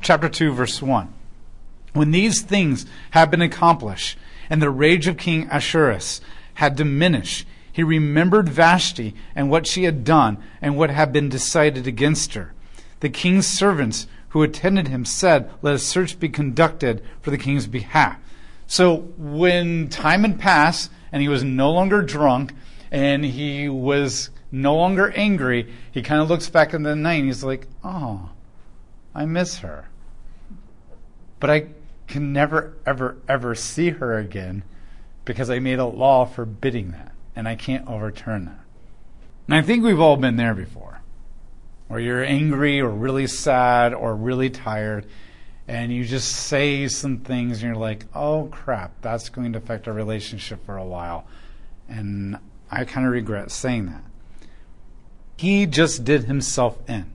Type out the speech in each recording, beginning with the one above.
chapter 2, verse 1. When these things had been accomplished, and the rage of King Ahasuerus had diminished, he remembered Vashti and what she had done and what had been decided against her. The king's servants who attended him said, Let a search be conducted for the king's behalf. So when time had passed and he was no longer drunk and he was no longer angry, he kind of looks back in the night and he's like, Oh, I miss her. But I can never, ever, ever see her again because I made a law forbidding that, and I can't overturn that. And I think we've all been there before, where you're angry or really sad or really tired, and you just say some things, and you're like, oh crap, that's going to affect our relationship for a while. And I kind of regret saying that. He just did himself in.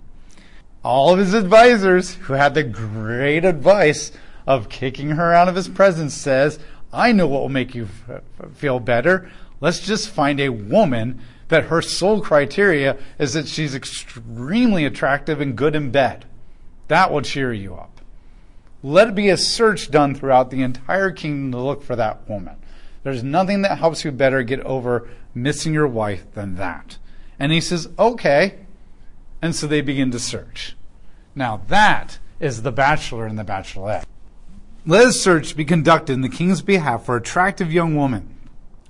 All of his advisors, who had the great advice of kicking her out of his presence says, I know what will make you f- feel better. Let's just find a woman that her sole criteria is that she's extremely attractive and good in bed. That will cheer you up. Let it be a search done throughout the entire kingdom to look for that woman. There's nothing that helps you better get over missing your wife than that. And he says, okay. And so they begin to search. Now that is the bachelor and the bachelorette. Let a search be conducted in the king's behalf for attractive young women,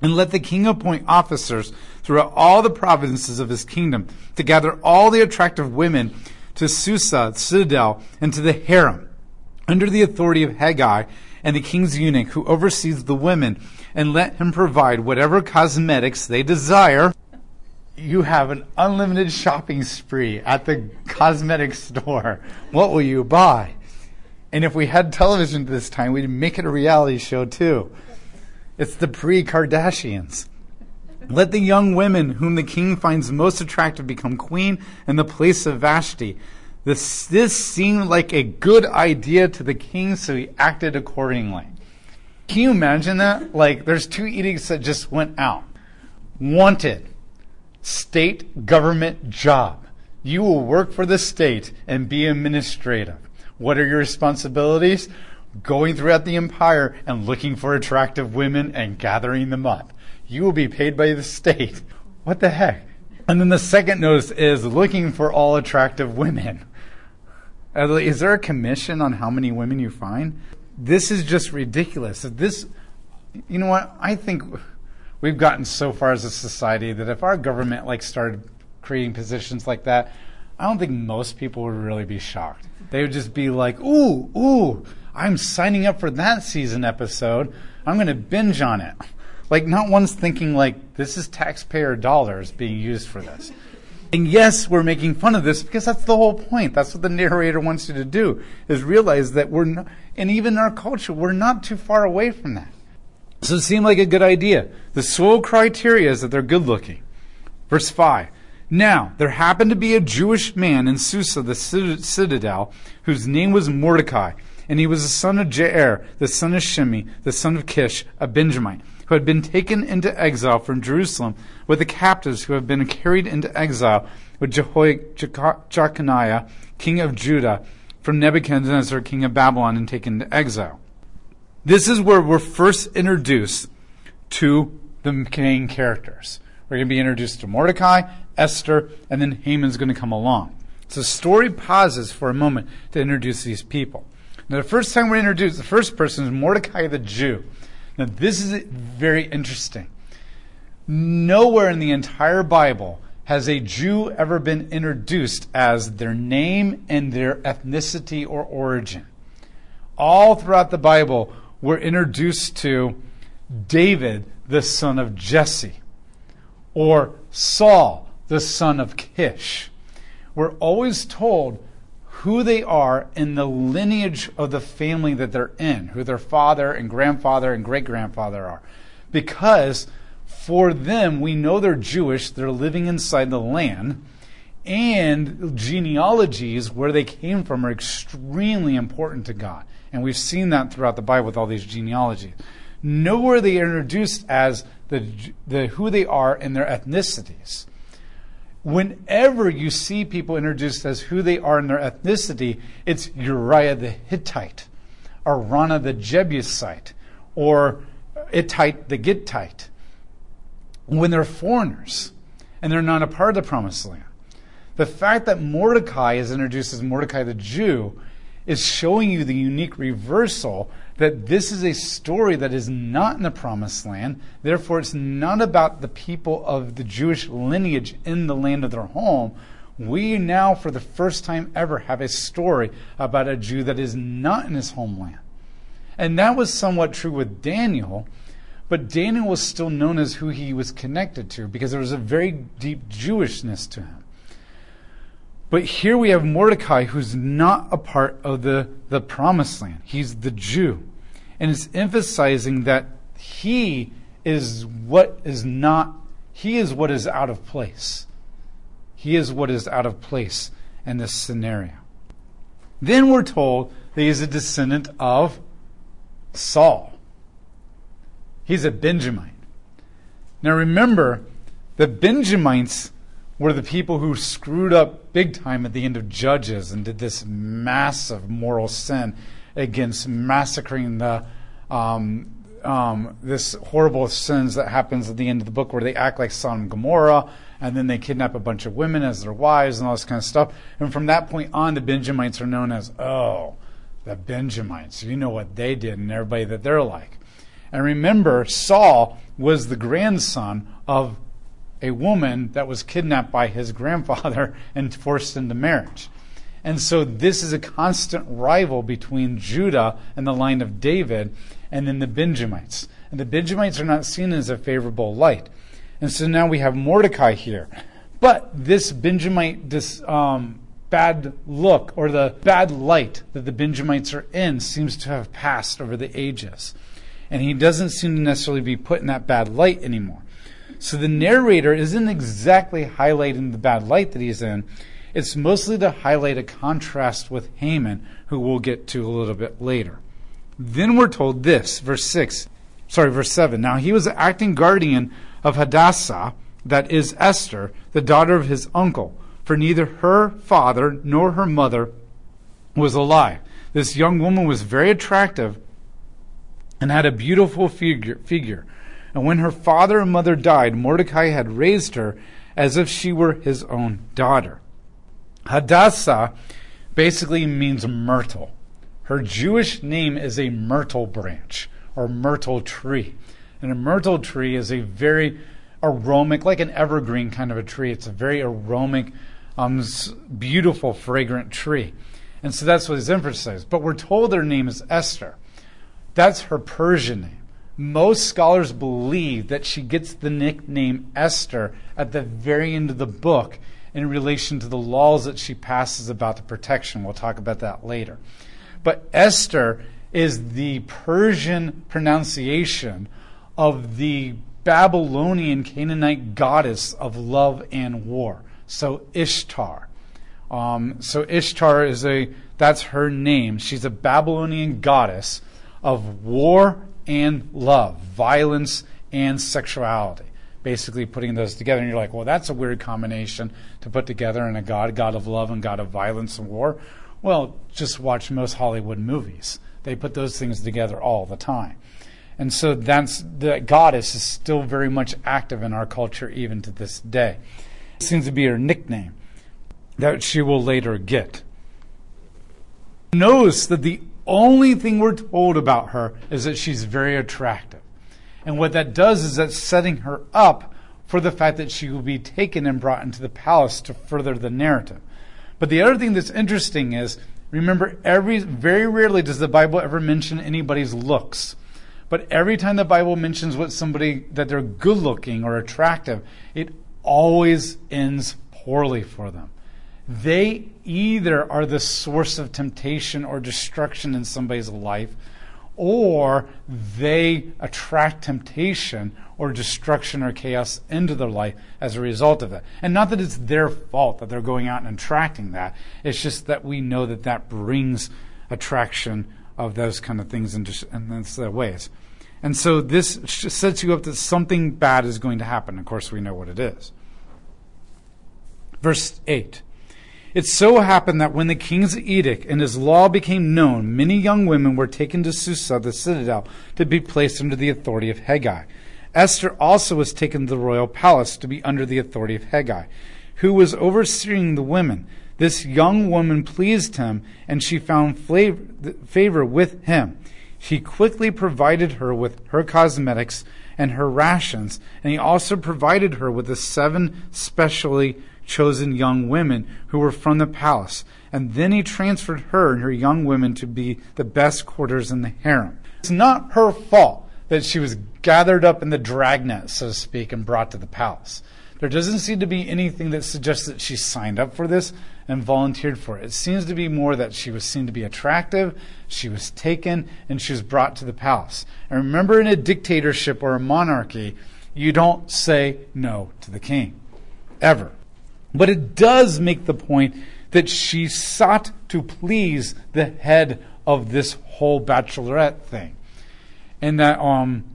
and let the king appoint officers throughout all the provinces of his kingdom to gather all the attractive women to Susa, citadel, and to the harem, under the authority of Hegai and the king's eunuch who oversees the women, and let him provide whatever cosmetics they desire. You have an unlimited shopping spree at the cosmetic store. What will you buy? And if we had television this time, we'd make it a reality show too. It's the pre Kardashians. Let the young women whom the king finds most attractive become queen in the place of Vashti. This, this seemed like a good idea to the king, so he acted accordingly. Can you imagine that? Like, there's two edicts that just went out. Wanted. State government job. You will work for the state and be administrative. What are your responsibilities? Going throughout the empire and looking for attractive women and gathering them up. You will be paid by the state. What the heck? And then the second notice is looking for all attractive women. Is there a commission on how many women you find? This is just ridiculous. This, you know what? I think we've gotten so far as a society that if our government like started creating positions like that, I don't think most people would really be shocked. They would just be like, ooh, ooh, I'm signing up for that season episode. I'm going to binge on it. Like, not one's thinking, like, this is taxpayer dollars being used for this. And yes, we're making fun of this because that's the whole point. That's what the narrator wants you to do, is realize that we're not, and even our culture, we're not too far away from that. So it seemed like a good idea. The sole criteria is that they're good looking. Verse 5. Now, there happened to be a Jewish man in Susa, the citadel, whose name was Mordecai, and he was the son of Jair, the son of Shimei, the son of Kish, a Benjamite, who had been taken into exile from Jerusalem with the captives who had been carried into exile with Jeconiah, king of Judah, from Nebuchadnezzar, king of Babylon, and taken into exile. This is where we're first introduced to the main characters. We're going to be introduced to Mordecai, Esther, and then Haman's going to come along. So the story pauses for a moment to introduce these people. Now, the first time we're introduced, the first person is Mordecai the Jew. Now, this is very interesting. Nowhere in the entire Bible has a Jew ever been introduced as their name and their ethnicity or origin. All throughout the Bible, we're introduced to David, the son of Jesse, or Saul, the son of Kish. We're always told who they are in the lineage of the family that they're in, who their father and grandfather and great grandfather are. Because for them, we know they're Jewish, they're living inside the land, and genealogies where they came from are extremely important to God. And we've seen that throughout the Bible with all these genealogies. Nowhere they are introduced as the, the who they are and their ethnicities. whenever you see people introduced as who they are in their ethnicity, it's Uriah the Hittite, or Araunah the Jebusite, or Ittai the Gittite. When they're foreigners and they're not a part of the promised land. The fact that Mordecai is introduced as Mordecai the Jew is showing you the unique reversal that this is a story that is not in the promised land. Therefore, it's not about the people of the Jewish lineage in the land of their home. We now, for the first time ever, have a story about a Jew that is not in his homeland. And that was somewhat true with Daniel, but Daniel was still known as who he was connected to because there was a very deep Jewishness to him. But here we have Mordecai, who's not a part of the, the promised land. He's the Jew. And it's emphasizing that he is what is not, he is what is out of place. He is what is out of place in this scenario. Then we're told that he's a descendant of Saul. He's a Benjamite. Now remember, the Benjamites were the people who screwed up big time at the end of Judges and did this massive moral sin against massacring the um, um, this horrible sins that happens at the end of the book where they act like Sodom and Gomorrah and then they kidnap a bunch of women as their wives and all this kind of stuff. And from that point on, the Benjamites are known as, oh, the Benjamites. You know what they did and everybody that they're like. And remember, Saul was the grandson of a woman that was kidnapped by his grandfather and forced into marriage. And so this is a constant rival between Judah and the line of David and then the Benjamites. And the Benjamites are not seen as a favorable light. And so now we have Mordecai here. But this Benjamite, this um, bad look or the bad light that the Benjamites are in seems to have passed over the ages. And he doesn't seem to necessarily be put in that bad light anymore. So the narrator isn't exactly highlighting the bad light that he's in. It's mostly to highlight a contrast with Haman, who we'll get to a little bit later. Then we're told this, verse 6, sorry, verse 7. Now he was acting guardian of Hadassah, that is Esther, the daughter of his uncle, for neither her father nor her mother was alive. This young woman was very attractive and had a beautiful figure. figure. And when her father and mother died, Mordecai had raised her as if she were his own daughter. Hadassah basically means myrtle. Her Jewish name is a myrtle branch or myrtle tree. And a myrtle tree is a very aromatic, like an evergreen kind of a tree. It's a very aromatic, um, beautiful, fragrant tree. And so that's what is emphasized. But we're told her name is Esther. That's her Persian name. Most scholars believe that she gets the nickname Esther at the very end of the book in relation to the laws that she passes about the protection. We'll talk about that later. But Esther is the Persian pronunciation of the Babylonian Canaanite goddess of love and war. So Ishtar. Um, so Ishtar is a that's her name. She's a Babylonian goddess of war and love, violence and sexuality. Basically, putting those together, and you're like, well, that's a weird combination to put together in a God, God of love and God of violence and war. Well, just watch most Hollywood movies. They put those things together all the time. And so that's the goddess is still very much active in our culture even to this day. It seems to be her nickname that she will later get. Notice that the only thing we're told about her is that she's very attractive. And what that does is that's setting her up for the fact that she will be taken and brought into the palace to further the narrative. But the other thing that's interesting is remember every very rarely does the Bible ever mention anybody's looks. But every time the Bible mentions what somebody that they're good looking or attractive, it always ends poorly for them they either are the source of temptation or destruction in somebody's life, or they attract temptation or destruction or chaos into their life as a result of it. And not that it's their fault that they're going out and attracting that, it's just that we know that that brings attraction of those kind of things in, in those ways. And so this sets you up that something bad is going to happen. Of course, we know what it is. Verse 8. It so happened that when the king's edict and his law became known, many young women were taken to Susa, the citadel, to be placed under the authority of Hegai. Esther also was taken to the royal palace to be under the authority of Hegai, who was overseeing the women. This young woman pleased him, and she found favor with him. He quickly provided her with her cosmetics and her rations, and he also provided her with the seven specially chosen young women who were from the palace. And then he transferred her and her young women to be the best quarters in the harem. It's not her fault that she was gathered up in the dragnet, so to speak, and brought to the palace. There doesn't seem to be anything that suggests that she signed up for this and volunteered for it. It seems to be more that she was seen to be attractive, she was taken, and she was brought to the palace. And remember, in a dictatorship or a monarchy, you don't say no to the king. Ever. But it does make the point that she sought to please the head of this whole bachelorette thing. And that, um,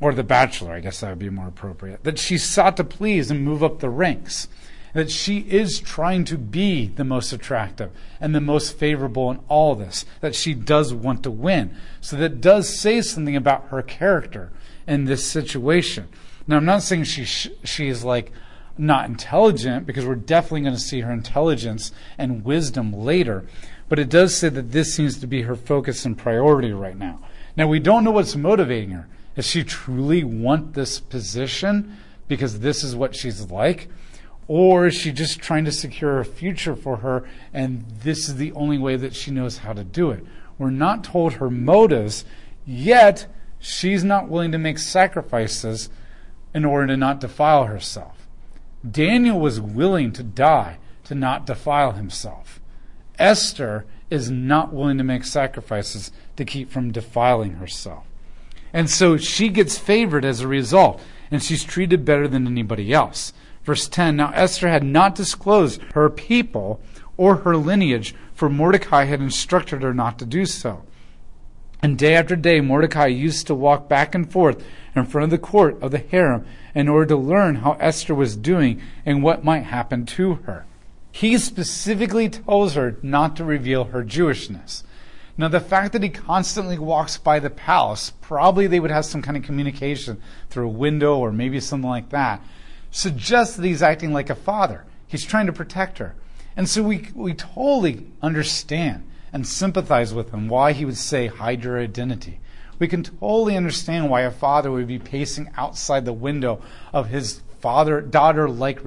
or the bachelor, I guess that would be more appropriate, that she sought to please and move up the ranks. That she is trying to be the most attractive and the most favorable in all this. That she does want to win. So that does say something about her character in this situation. Now, I'm not saying she she is like not intelligent because we're definitely going to see her intelligence and wisdom later. But it does say that this seems to be her focus and priority right now. Now, we don't know what's motivating her. Does she truly want this position because this is what she's like? Or is she just trying to secure a future for her and this is the only way that she knows how to do it? We're not told her motives, yet she's not willing to make sacrifices in order to not defile herself. Daniel was willing to die to not defile himself. Esther is not willing to make sacrifices to keep from defiling herself. And so she gets favored as a result, and she's treated better than anybody else. Verse 10 Now Esther had not disclosed her people or her lineage, for Mordecai had instructed her not to do so. And day after day, Mordecai used to walk back and forth in front of the court of the harem in order to learn how Esther was doing and what might happen to her. He specifically tells her not to reveal her Jewishness. Now, the fact that he constantly walks by the palace, probably they would have some kind of communication through a window or maybe something like that, suggests that he's acting like a father. He's trying to protect her. And so we, we totally understand and sympathize with him why he would say, hide your identity we can totally understand why a father would be pacing outside the window of his father daughter like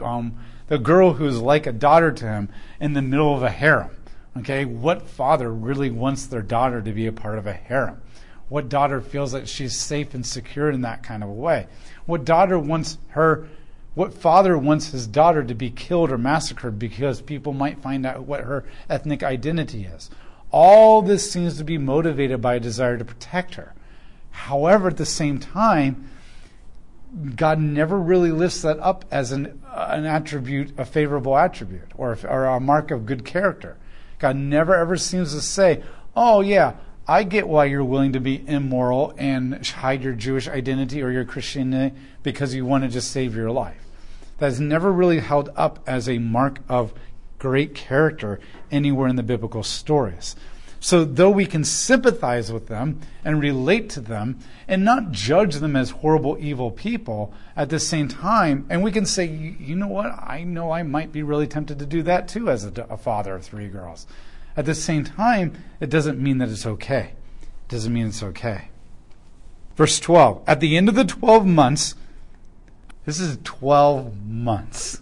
um, the girl who's like a daughter to him in the middle of a harem. Okay, what father really wants their daughter to be a part of a harem? What daughter feels that she's safe and secure in that kind of a way? What daughter wants her what father wants his daughter to be killed or massacred because people might find out what her ethnic identity is? All this seems to be motivated by a desire to protect her. However, at the same time, God never really lifts that up as an, an attribute, a favorable attribute, or, or a mark of good character. God never ever seems to say, oh, yeah, I get why you're willing to be immoral and hide your Jewish identity or your Christianity because you want to just save your life. That's never really held up as a mark of great character anywhere in the biblical stories. So, though we can sympathize with them and relate to them and not judge them as horrible, evil people at the same time, and we can say, you know what, I know I might be really tempted to do that too as a, a father of three girls. At the same time, it doesn't mean that it's okay. It doesn't mean it's okay. Verse 12 At the end of the 12 months, this is 12 months.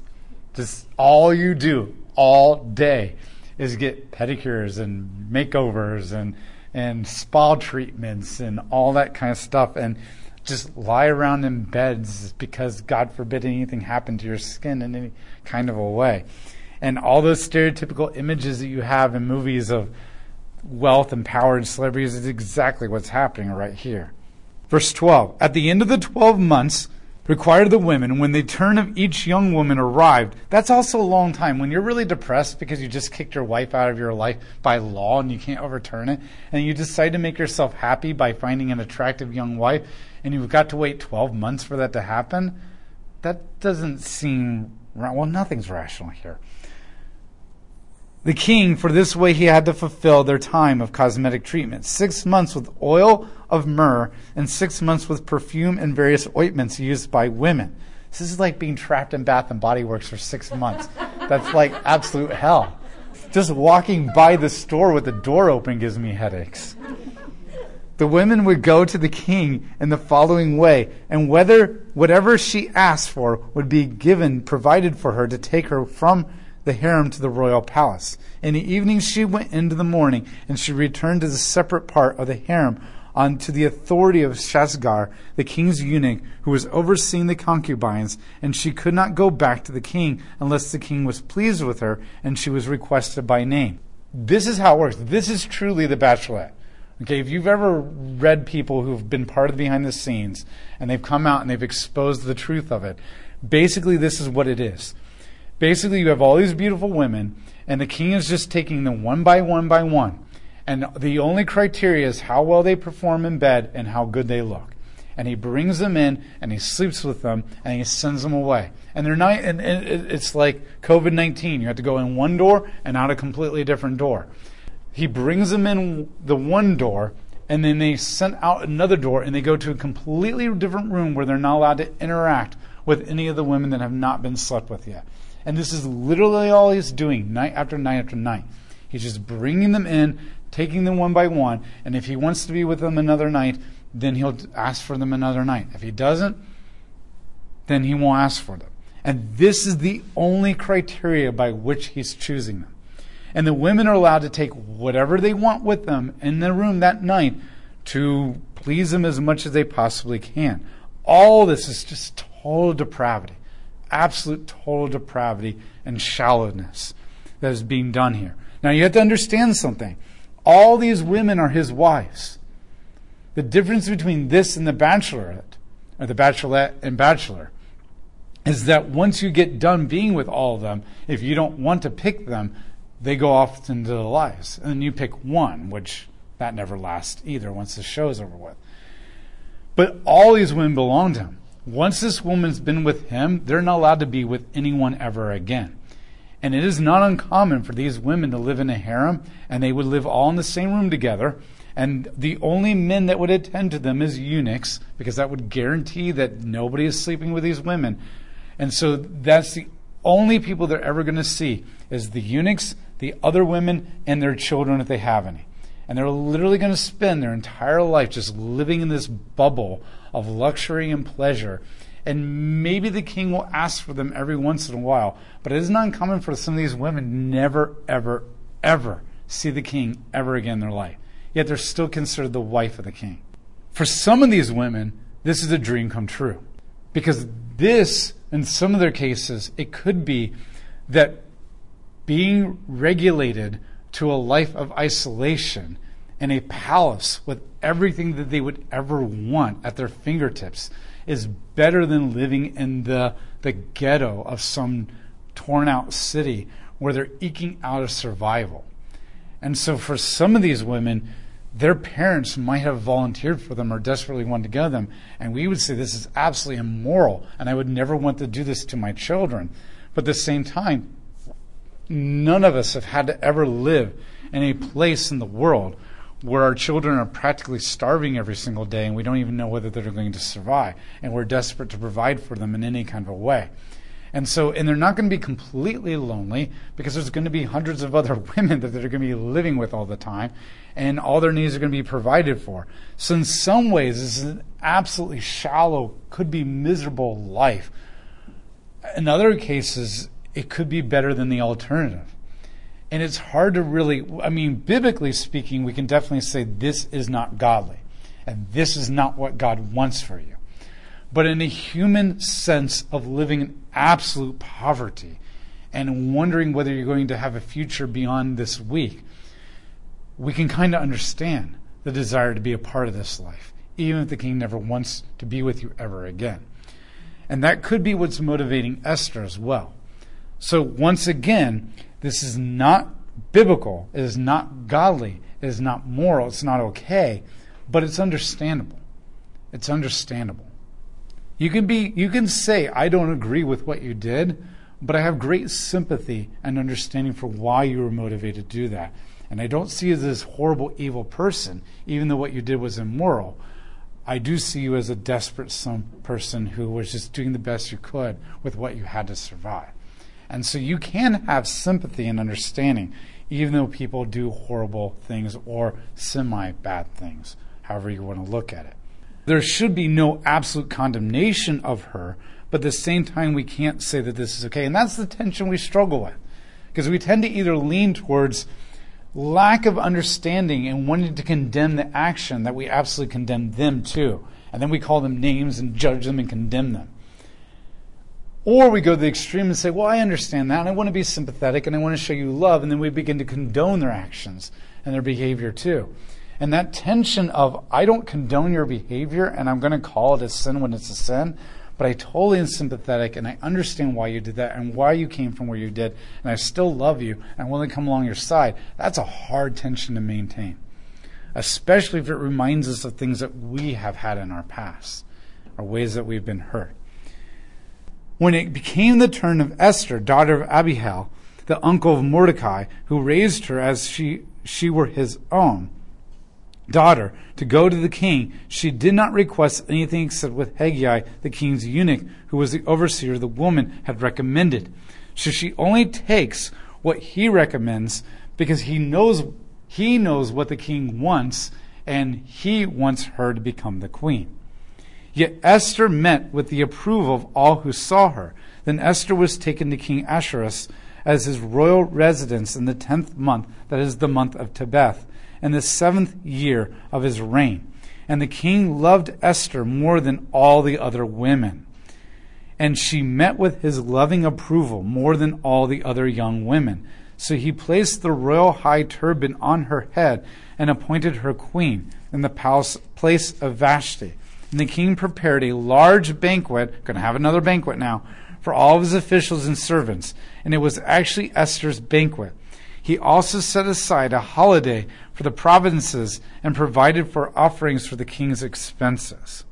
Just all you do all day is get pedicures and makeovers and and spa treatments and all that kind of stuff and just lie around in beds because God forbid anything happen to your skin in any kind of a way. And all those stereotypical images that you have in movies of wealth and power and celebrities is exactly what's happening right here. Verse 12 At the end of the 12 months, required the women when the turn of each young woman arrived. That's also a long time. When you're really depressed because you just kicked your wife out of your life by law and you can't overturn it, and you decide to make yourself happy by finding an attractive young wife, and you've got to wait 12 months for that to happen, that doesn't seem Well, nothing's rational here. The king, for this way he had to fulfill their time of cosmetic treatment. Six months with oil of myrrh and six months with perfume and various ointments used by women. This is like being trapped in Bath and Body Works for six months. That's like absolute hell. Just walking by the store with the door open gives me headaches. The women would go to the king in the following way, and whether whatever she asked for would be given, provided for her to take her from the harem to the royal palace. In the evening she went into the morning, and she returned to the separate part of the harem on to the authority of Shaashgaz, the king's eunuch, who was overseeing the concubines, and she could not go back to the king unless the king was pleased with her and she was requested by name. This is how it works. This is truly the bachelorette. Okay, if you've ever read people who've been part of the behind the scenes and they've come out and they've exposed the truth of it, basically this is what it is. Basically, you have all these beautiful women, and the king is just taking them one by one by one. And the only criteria is how well they perform in bed and how good they look. And he brings them in and he sleeps with them and he sends them away. And they're not, and it's like COVID 19. You have to go in one door and out a completely different door. He brings them in the one door and then they send out another door and they go to a completely different room where they're not allowed to interact with any of the women that have not been slept with yet. And this is literally all he's doing night after night after night. He's just bringing them in, taking them one by one, and if he wants to be with them another night, then he'll ask for them another night. If he doesn't, then he won't ask for them. And this is the only criteria by which he's choosing them. And the women are allowed to take whatever they want with them in the room that night to please him as much as they possibly can. All this is just total depravity absolute total depravity and shallowness that is being done here. Now you have to understand something. All these women are his wives. The difference between this and the bachelorette, or the bachelorette and bachelor, is that once you get done being with all of them, if you don't want to pick them, they go off into the lives. And then you pick one, which that never lasts either once the show's over with. But all these women belong to him. Once this woman's been with him, they're not allowed to be with anyone ever again. And it is not uncommon for these women to live in a harem, and they would live all in the same room together. And the only men that would attend to them is eunuchs, because that would guarantee that nobody is sleeping with these women. And so that's the only people they're ever going to see is the eunuchs, the other women, and their children if they have any. And they're literally going to spend their entire life just living in this bubble of luxury and pleasure. And maybe the king will ask for them every once in a while. But it is not uncommon for some of these women never, ever, ever see the king ever again in their life. Yet they're still considered the wife of the king. For some of these women, this is a dream come true. Because this, in some of their cases, it could be that being regulated to a life of isolation in a palace with everything that they would ever want at their fingertips is better than living in the, the ghetto of some torn out city where they're eking out a survival. And so for some of these women, their parents might have volunteered for them or desperately wanted to go them. And we would say this is absolutely immoral and I would never want to do this to my children. But at the same time, None of us have had to ever live in a place in the world where our children are practically starving every single day and we don't even know whether they're going to survive. And we're desperate to provide for them in any kind of a way. And so, and they're not going to be completely lonely because there's going to be hundreds of other women that they're going to be living with all the time, and all their needs are going to be provided for. So, in some ways, this is an absolutely shallow, could be miserable life. In other cases, it could be better than the alternative. And it's hard to really, I mean, biblically speaking, we can definitely say this is not godly. And this is not what God wants for you. But in a human sense of living in absolute poverty and wondering whether you're going to have a future beyond this week, we can kind of understand the desire to be a part of this life, even if the king never wants to be with you ever again. And that could be what's motivating Esther as well. So once again, this is not biblical. It is not godly. It is not moral. It's not okay, but it's understandable. It's understandable. You can be you can say I don't agree with what you did, but I have great sympathy and understanding for why you were motivated to do that. And I don't see you as this horrible, evil person, even though what you did was immoral. I do see you as a desperate some person who was just doing the best you could with what you had to survive. And so you can have sympathy and understanding, even though people do horrible things or semi bad things, however you want to look at it. There should be no absolute condemnation of her, but at the same time, we can't say that this is okay. And that's the tension we struggle with. Because we tend to either lean towards lack of understanding and wanting to condemn the action that we absolutely condemn them to. And then we call them names and judge them and condemn them. Or we go to the extreme and say, Well, I understand that, and I want to be sympathetic, and I want to show you love, and then we begin to condone their actions and their behavior too. And that tension of, I don't condone your behavior, and I'm going to call it a sin when it's a sin, but I totally am sympathetic and I understand why you did that and why you came from where you did, and I still love you and willing to come along your side. That's a hard tension to maintain, especially if it reminds us of things that we have had in our past or ways that we've been hurt. When it became the turn of Esther, daughter of Abihail, the uncle of Mordecai, who raised her as she, she were his own, daughter to go to the king, she did not request anything except what Hegai, the king's eunuch, who was the overseer the woman, had recommended. So she only takes what he recommends because he knows he knows what the king wants and he wants her to become the queen. Yet Esther met with the approval of all who saw her. Then Esther was taken to King Ahasuerus as his royal residence in the tenth month, that is the month of Tebeth in the seventh year of his reign. And the king loved Esther more than all the other women. And she met with his loving approval more than all the other young women. So he placed the royal high turban on her head and appointed her queen in the palace place of Vashti. And the king prepared a large banquet, going to have another banquet now, for all of his officials and servants. And it was actually Esther's banquet. He also set aside a holiday for the provinces and provided for offerings for the king's expenses.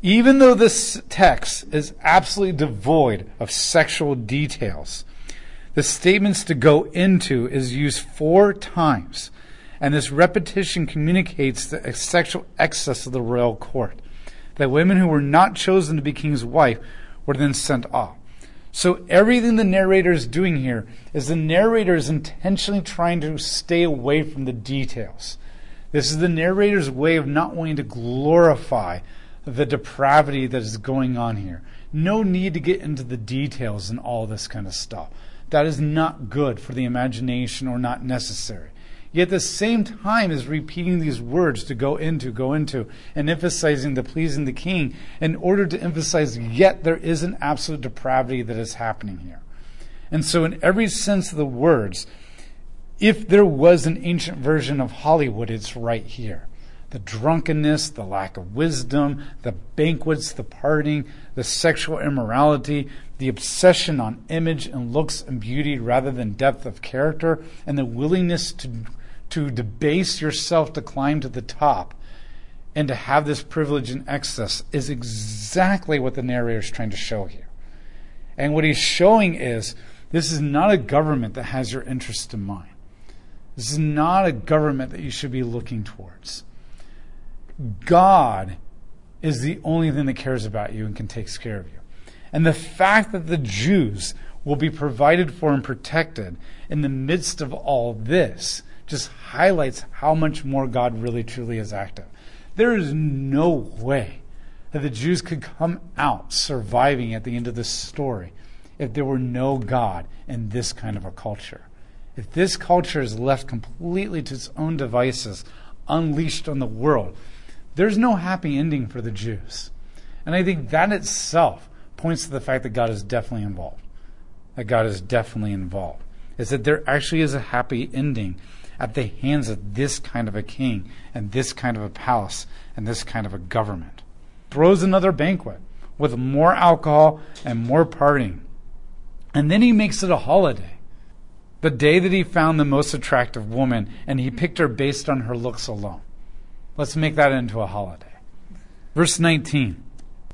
Even though this text is absolutely devoid of sexual details, the statements to go into is used four times, and this repetition communicates the sexual excess of the royal court. That women who were not chosen to be king's wife were then sent off. So everything the narrator is doing here is the narrator is intentionally trying to stay away from the details. This is the narrator's way of not wanting to glorify the depravity that is going on here. No need to get into the details and all this kind of stuff. That is not good for the imagination or not necessary. Yet the same time is repeating these words to go into, go into, and emphasizing the pleasing the king in order to emphasize yet there is an absolute depravity that is happening here. And so in every sense of the words, if there was an ancient version of Hollywood, it's right here. The drunkenness, the lack of wisdom, the banquets, the partying, the sexual immorality, the obsession on image and looks and beauty rather than depth of character, and the willingness to to debase yourself to climb to the top and to have this privilege in excess is exactly what the narrator is trying to show here. And what he's showing is this is not a government that has your interest in mind. This is not a government that you should be looking towards. God is the only thing that cares about you and can take care of you. And the fact that the Jews will be provided for and protected in the midst of all this just highlights how much more God really truly is active. There is no way that the Jews could come out surviving at the end of this story if there were no God in this kind of a culture. If this culture is left completely to its own devices, unleashed on the world, there's no happy ending for the Jews. And I think that itself points to the fact that God is definitely involved. That God is definitely involved. Is that there actually is a happy ending at the hands of this kind of a king and this kind of a palace and this kind of a government. Throws another banquet with more alcohol and more partying. And then he makes it a holiday. The day that he found the most attractive woman and he picked her based on her looks alone. Let's make that into a holiday. Verse 19.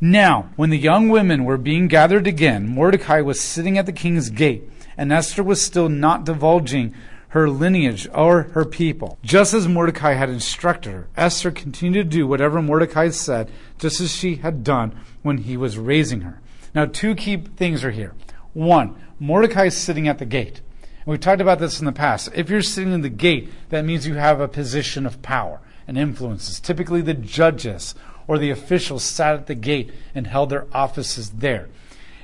Now, when the young women were being gathered again, Mordecai was sitting at the king's gate, and Esther was still not divulging her lineage or her people. Just as Mordecai had instructed her, Esther continued to do whatever Mordecai said, just as she had done when he was raising her. Now, two key things are here. One, Mordecai is sitting at the gate. And we've talked about this in the past. If you're sitting in the gate, that means you have a position of power and influences. Typically, the judges or the officials sat at the gate and held their offices there.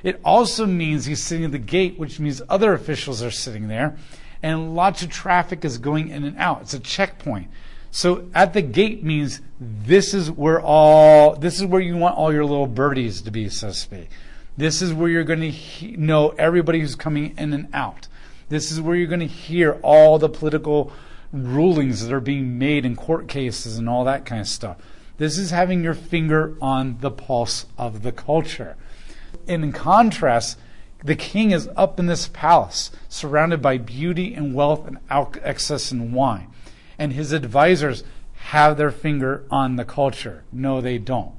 It also means he's sitting at the gate, which means other officials are sitting there and lots of traffic is going in and out. It's a checkpoint. So at the gate means this is where all this is where you want all your little birdies to be, so to speak. This is where you're going to he- know everybody who's coming in and out. This is where you're going to hear all the political rulings that are being made in court cases and all that kind of stuff. This is having your finger on the pulse of the culture. And in contrast, the king is up in this palace, surrounded by beauty and wealth and excess and wine. And his advisors have their finger on the culture. No, they don't.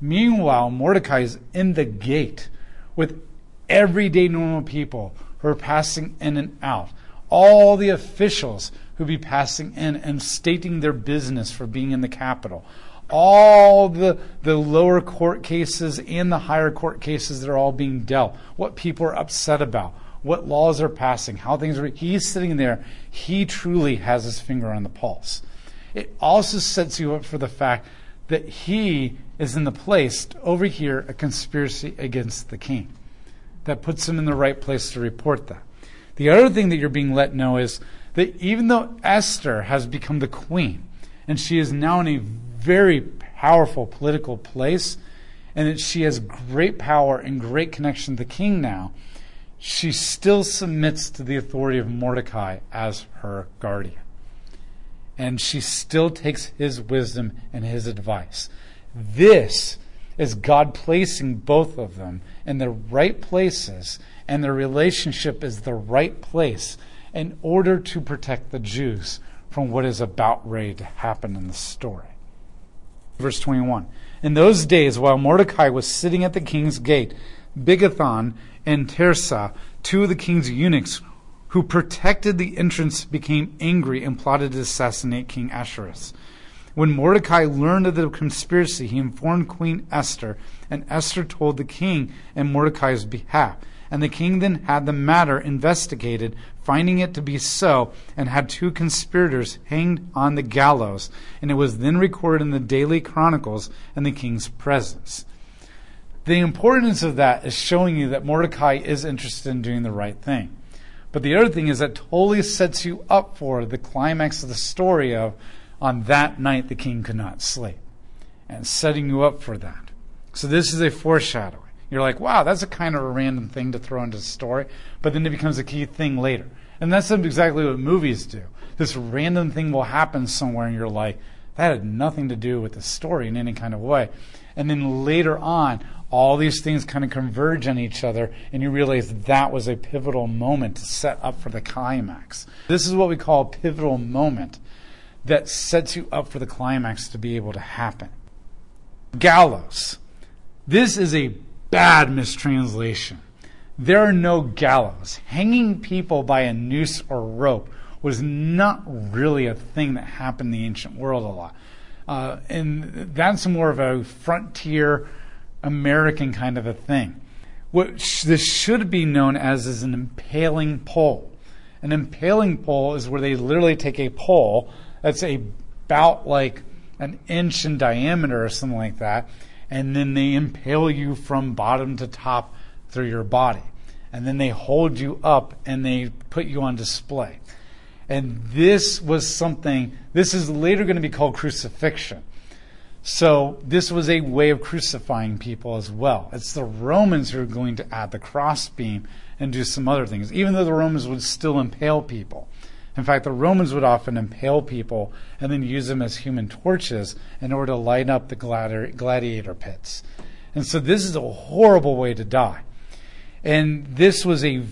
Meanwhile, Mordecai is in the gate with everyday normal people who are passing in and out. All the officials who be passing in and stating their business for being in the capital all the, the lower court cases and the higher court cases that are all being dealt, what people are upset about, what laws are passing, how things are. He's sitting there. He truly has his finger on the pulse. It also sets you up for the fact that he is in the place to overhear a conspiracy against the king. That puts him in the right place to report that. The other thing that you're being let know is that even though Esther has become the queen, and she is now in a very powerful political place and that she has great power and great connection to the king now, she still submits to the authority of Mordecai as her guardian. And she still takes his wisdom and his advice. This is God placing both of them in the right places, and their relationship is the right place in order to protect the Jews from what is about ready to happen in the story. Verse 21. In those days, while Mordecai was sitting at the king's gate, Bigthan and Teresh, two of the king's eunuchs who protected the entrance, became angry and plotted to assassinate King Ahasuerus. When Mordecai learned of the conspiracy, he informed Queen Esther, and Esther told the king in Mordecai's behalf. And the king then had the matter investigated, finding it to be so, and had two conspirators hanged on the gallows. And it was then recorded in the daily chronicles in the king's presence. The importance of that is showing you that Mordecai is interested in doing the right thing. But the other thing is that totally sets you up for the climax of the story of on that night the king could not sleep. And setting you up for that. So this is a foreshadowing. You're like, wow, that's a kind of a random thing to throw into the story, but then it becomes a key thing later. And that's exactly what movies do. This random thing will happen somewhere, and you're like, that had nothing to do with the story in any kind of way. And then later on, all these things kind of converge on each other, and you realize that was a pivotal moment to set up for the climax. This is what we call a pivotal moment that sets you up for the climax to be able to happen. Gallows. This is a bad mistranslation. There are no gallows. Hanging people by a noose or rope was not really a thing that happened in the ancient world a lot. Uh, and that's more of a frontier American kind of a thing. What sh- this should be known as is an impaling pole. An impaling pole is where they literally take a pole that's about like an inch in diameter or something like that, and then they impale you from bottom to top through your body. And then they hold you up and they put you on display. And this was something, this is later going to be called crucifixion. So this was a way of crucifying people as well. It's the Romans who are going to add the crossbeam and do some other things, even though the Romans would still impale people. In fact, the Romans would often impale people and then use them as human torches in order to light up the gladiator pits. And so this is a horrible way to die. And this was a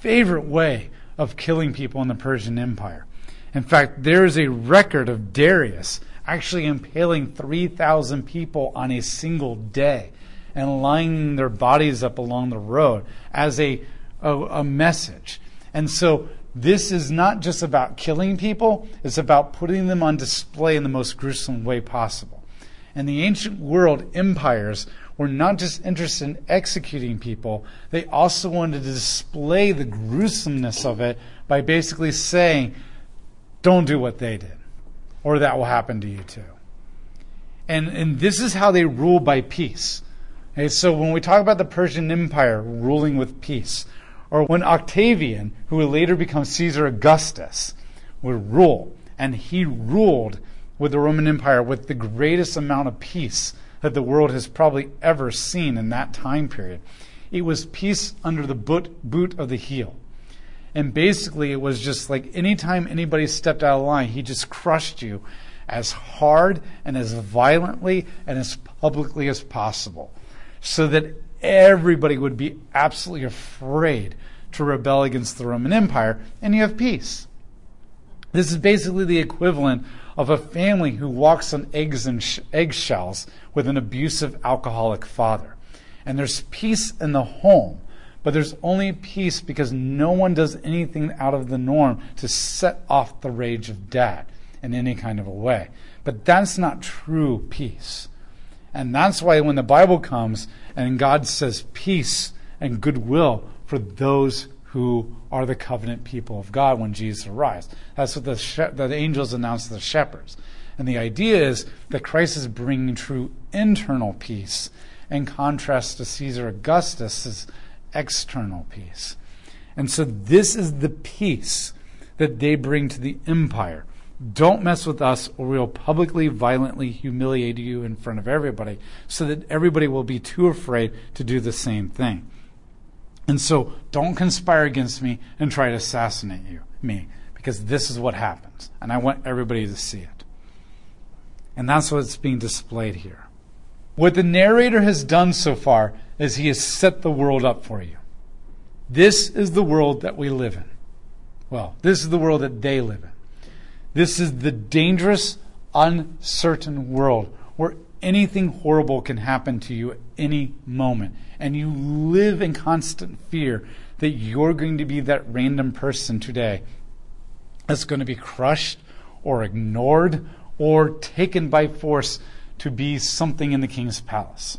favorite way of killing people in the Persian Empire. In fact, there is a record of Darius actually impaling 3,000 people on a single day. and lining their bodies up along the road as a, a, a message. And so this is not just about killing people, it's about putting them on display in the most gruesome way possible. In the ancient world, empires were not just interested in executing people, they also wanted to display the gruesomeness of it by basically saying, don't do what they did, or that will happen to you too. And, and this is how they rule by peace. Okay, so when we talk about the Persian Empire ruling with peace, or when Octavian, who would later become Caesar Augustus, would rule, and he ruled with the Roman Empire with the greatest amount of peace that the world has probably ever seen in that time period. It was peace under the boot, of the heel. And basically, it was just like anytime anybody stepped out of line, he just crushed you as hard and as violently and as publicly as possible so that everybody would be absolutely afraid to rebel against the Roman Empire, and you have peace. This is basically the equivalent of a family who walks on eggs and sh- eggshells with an abusive alcoholic father. And there's peace in the home, but there's only peace because no one does anything out of the norm to set off the rage of dad in any kind of a way. But that's not true peace. And that's why when the Bible comes and God says peace and goodwill for those who are the covenant people of God when Jesus arrives. That's what the, she- the angels announce to the shepherds. And the idea is that Christ is bringing true internal peace in contrast to Caesar Augustus's external peace. And so this is the peace that they bring to the empire. Don't mess with us, or we'll publicly, violently humiliate you in front of everybody, so that everybody will be too afraid to do the same thing. And so, don't conspire against me and try to assassinate you, me, because this is what happens, and I want everybody to see it. And that's what's being displayed here. What the narrator has done so far is he has set the world up for you. This is the world that we live in. Well, this is the world that they live in. This is the dangerous, uncertain world where anything horrible can happen to you any moment. And you live in constant fear that you're going to be that random person today that's going to be crushed or ignored or taken by force to be something in the king's palace.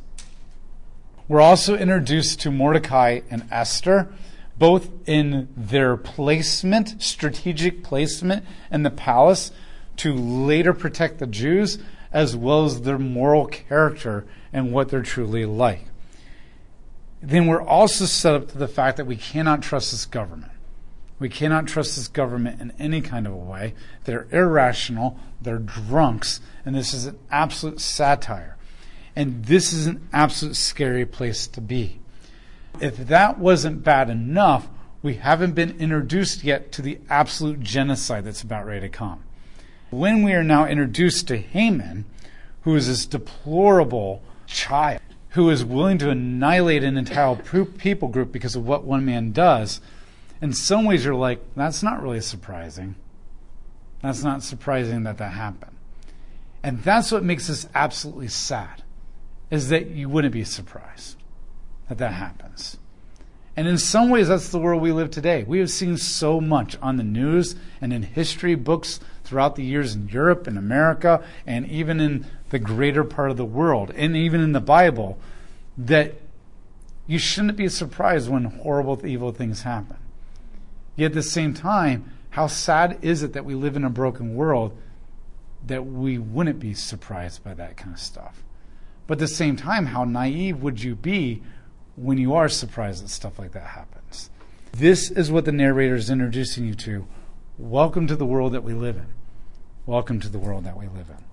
We're also introduced to Mordecai and Esther both in their placement, strategic placement in the palace to later protect the Jews, as well as their moral character and what they're truly like. Then we're also set up to the fact that we cannot trust this government. We cannot trust this government in any kind of a way. They're irrational, they're drunks, and this is an absolute satire. And this is an absolute scary place to be. If that wasn't bad enough, we haven't been introduced yet to the absolute genocide that's about ready to come. When we are now introduced to Haman, who is this deplorable child who is willing to annihilate an entire people group because of what one man does, in some ways you're like, that's not really surprising. That's not surprising that that happened. And that's what makes this absolutely sad, is that you wouldn't be surprised that that happens. And in some ways, that's the world we live today. We have seen so much on the news and in history books throughout the years in Europe and America and even in the greater part of the world and even in the Bible that you shouldn't be surprised when horrible, evil things happen. Yet at the same time, how sad is it that we live in a broken world that we wouldn't be surprised by that kind of stuff? But at the same time, how naive would you be when you are surprised that stuff like that happens. This is what the narrator is introducing you to. Welcome to the world that we live in. Welcome to the world that we live in.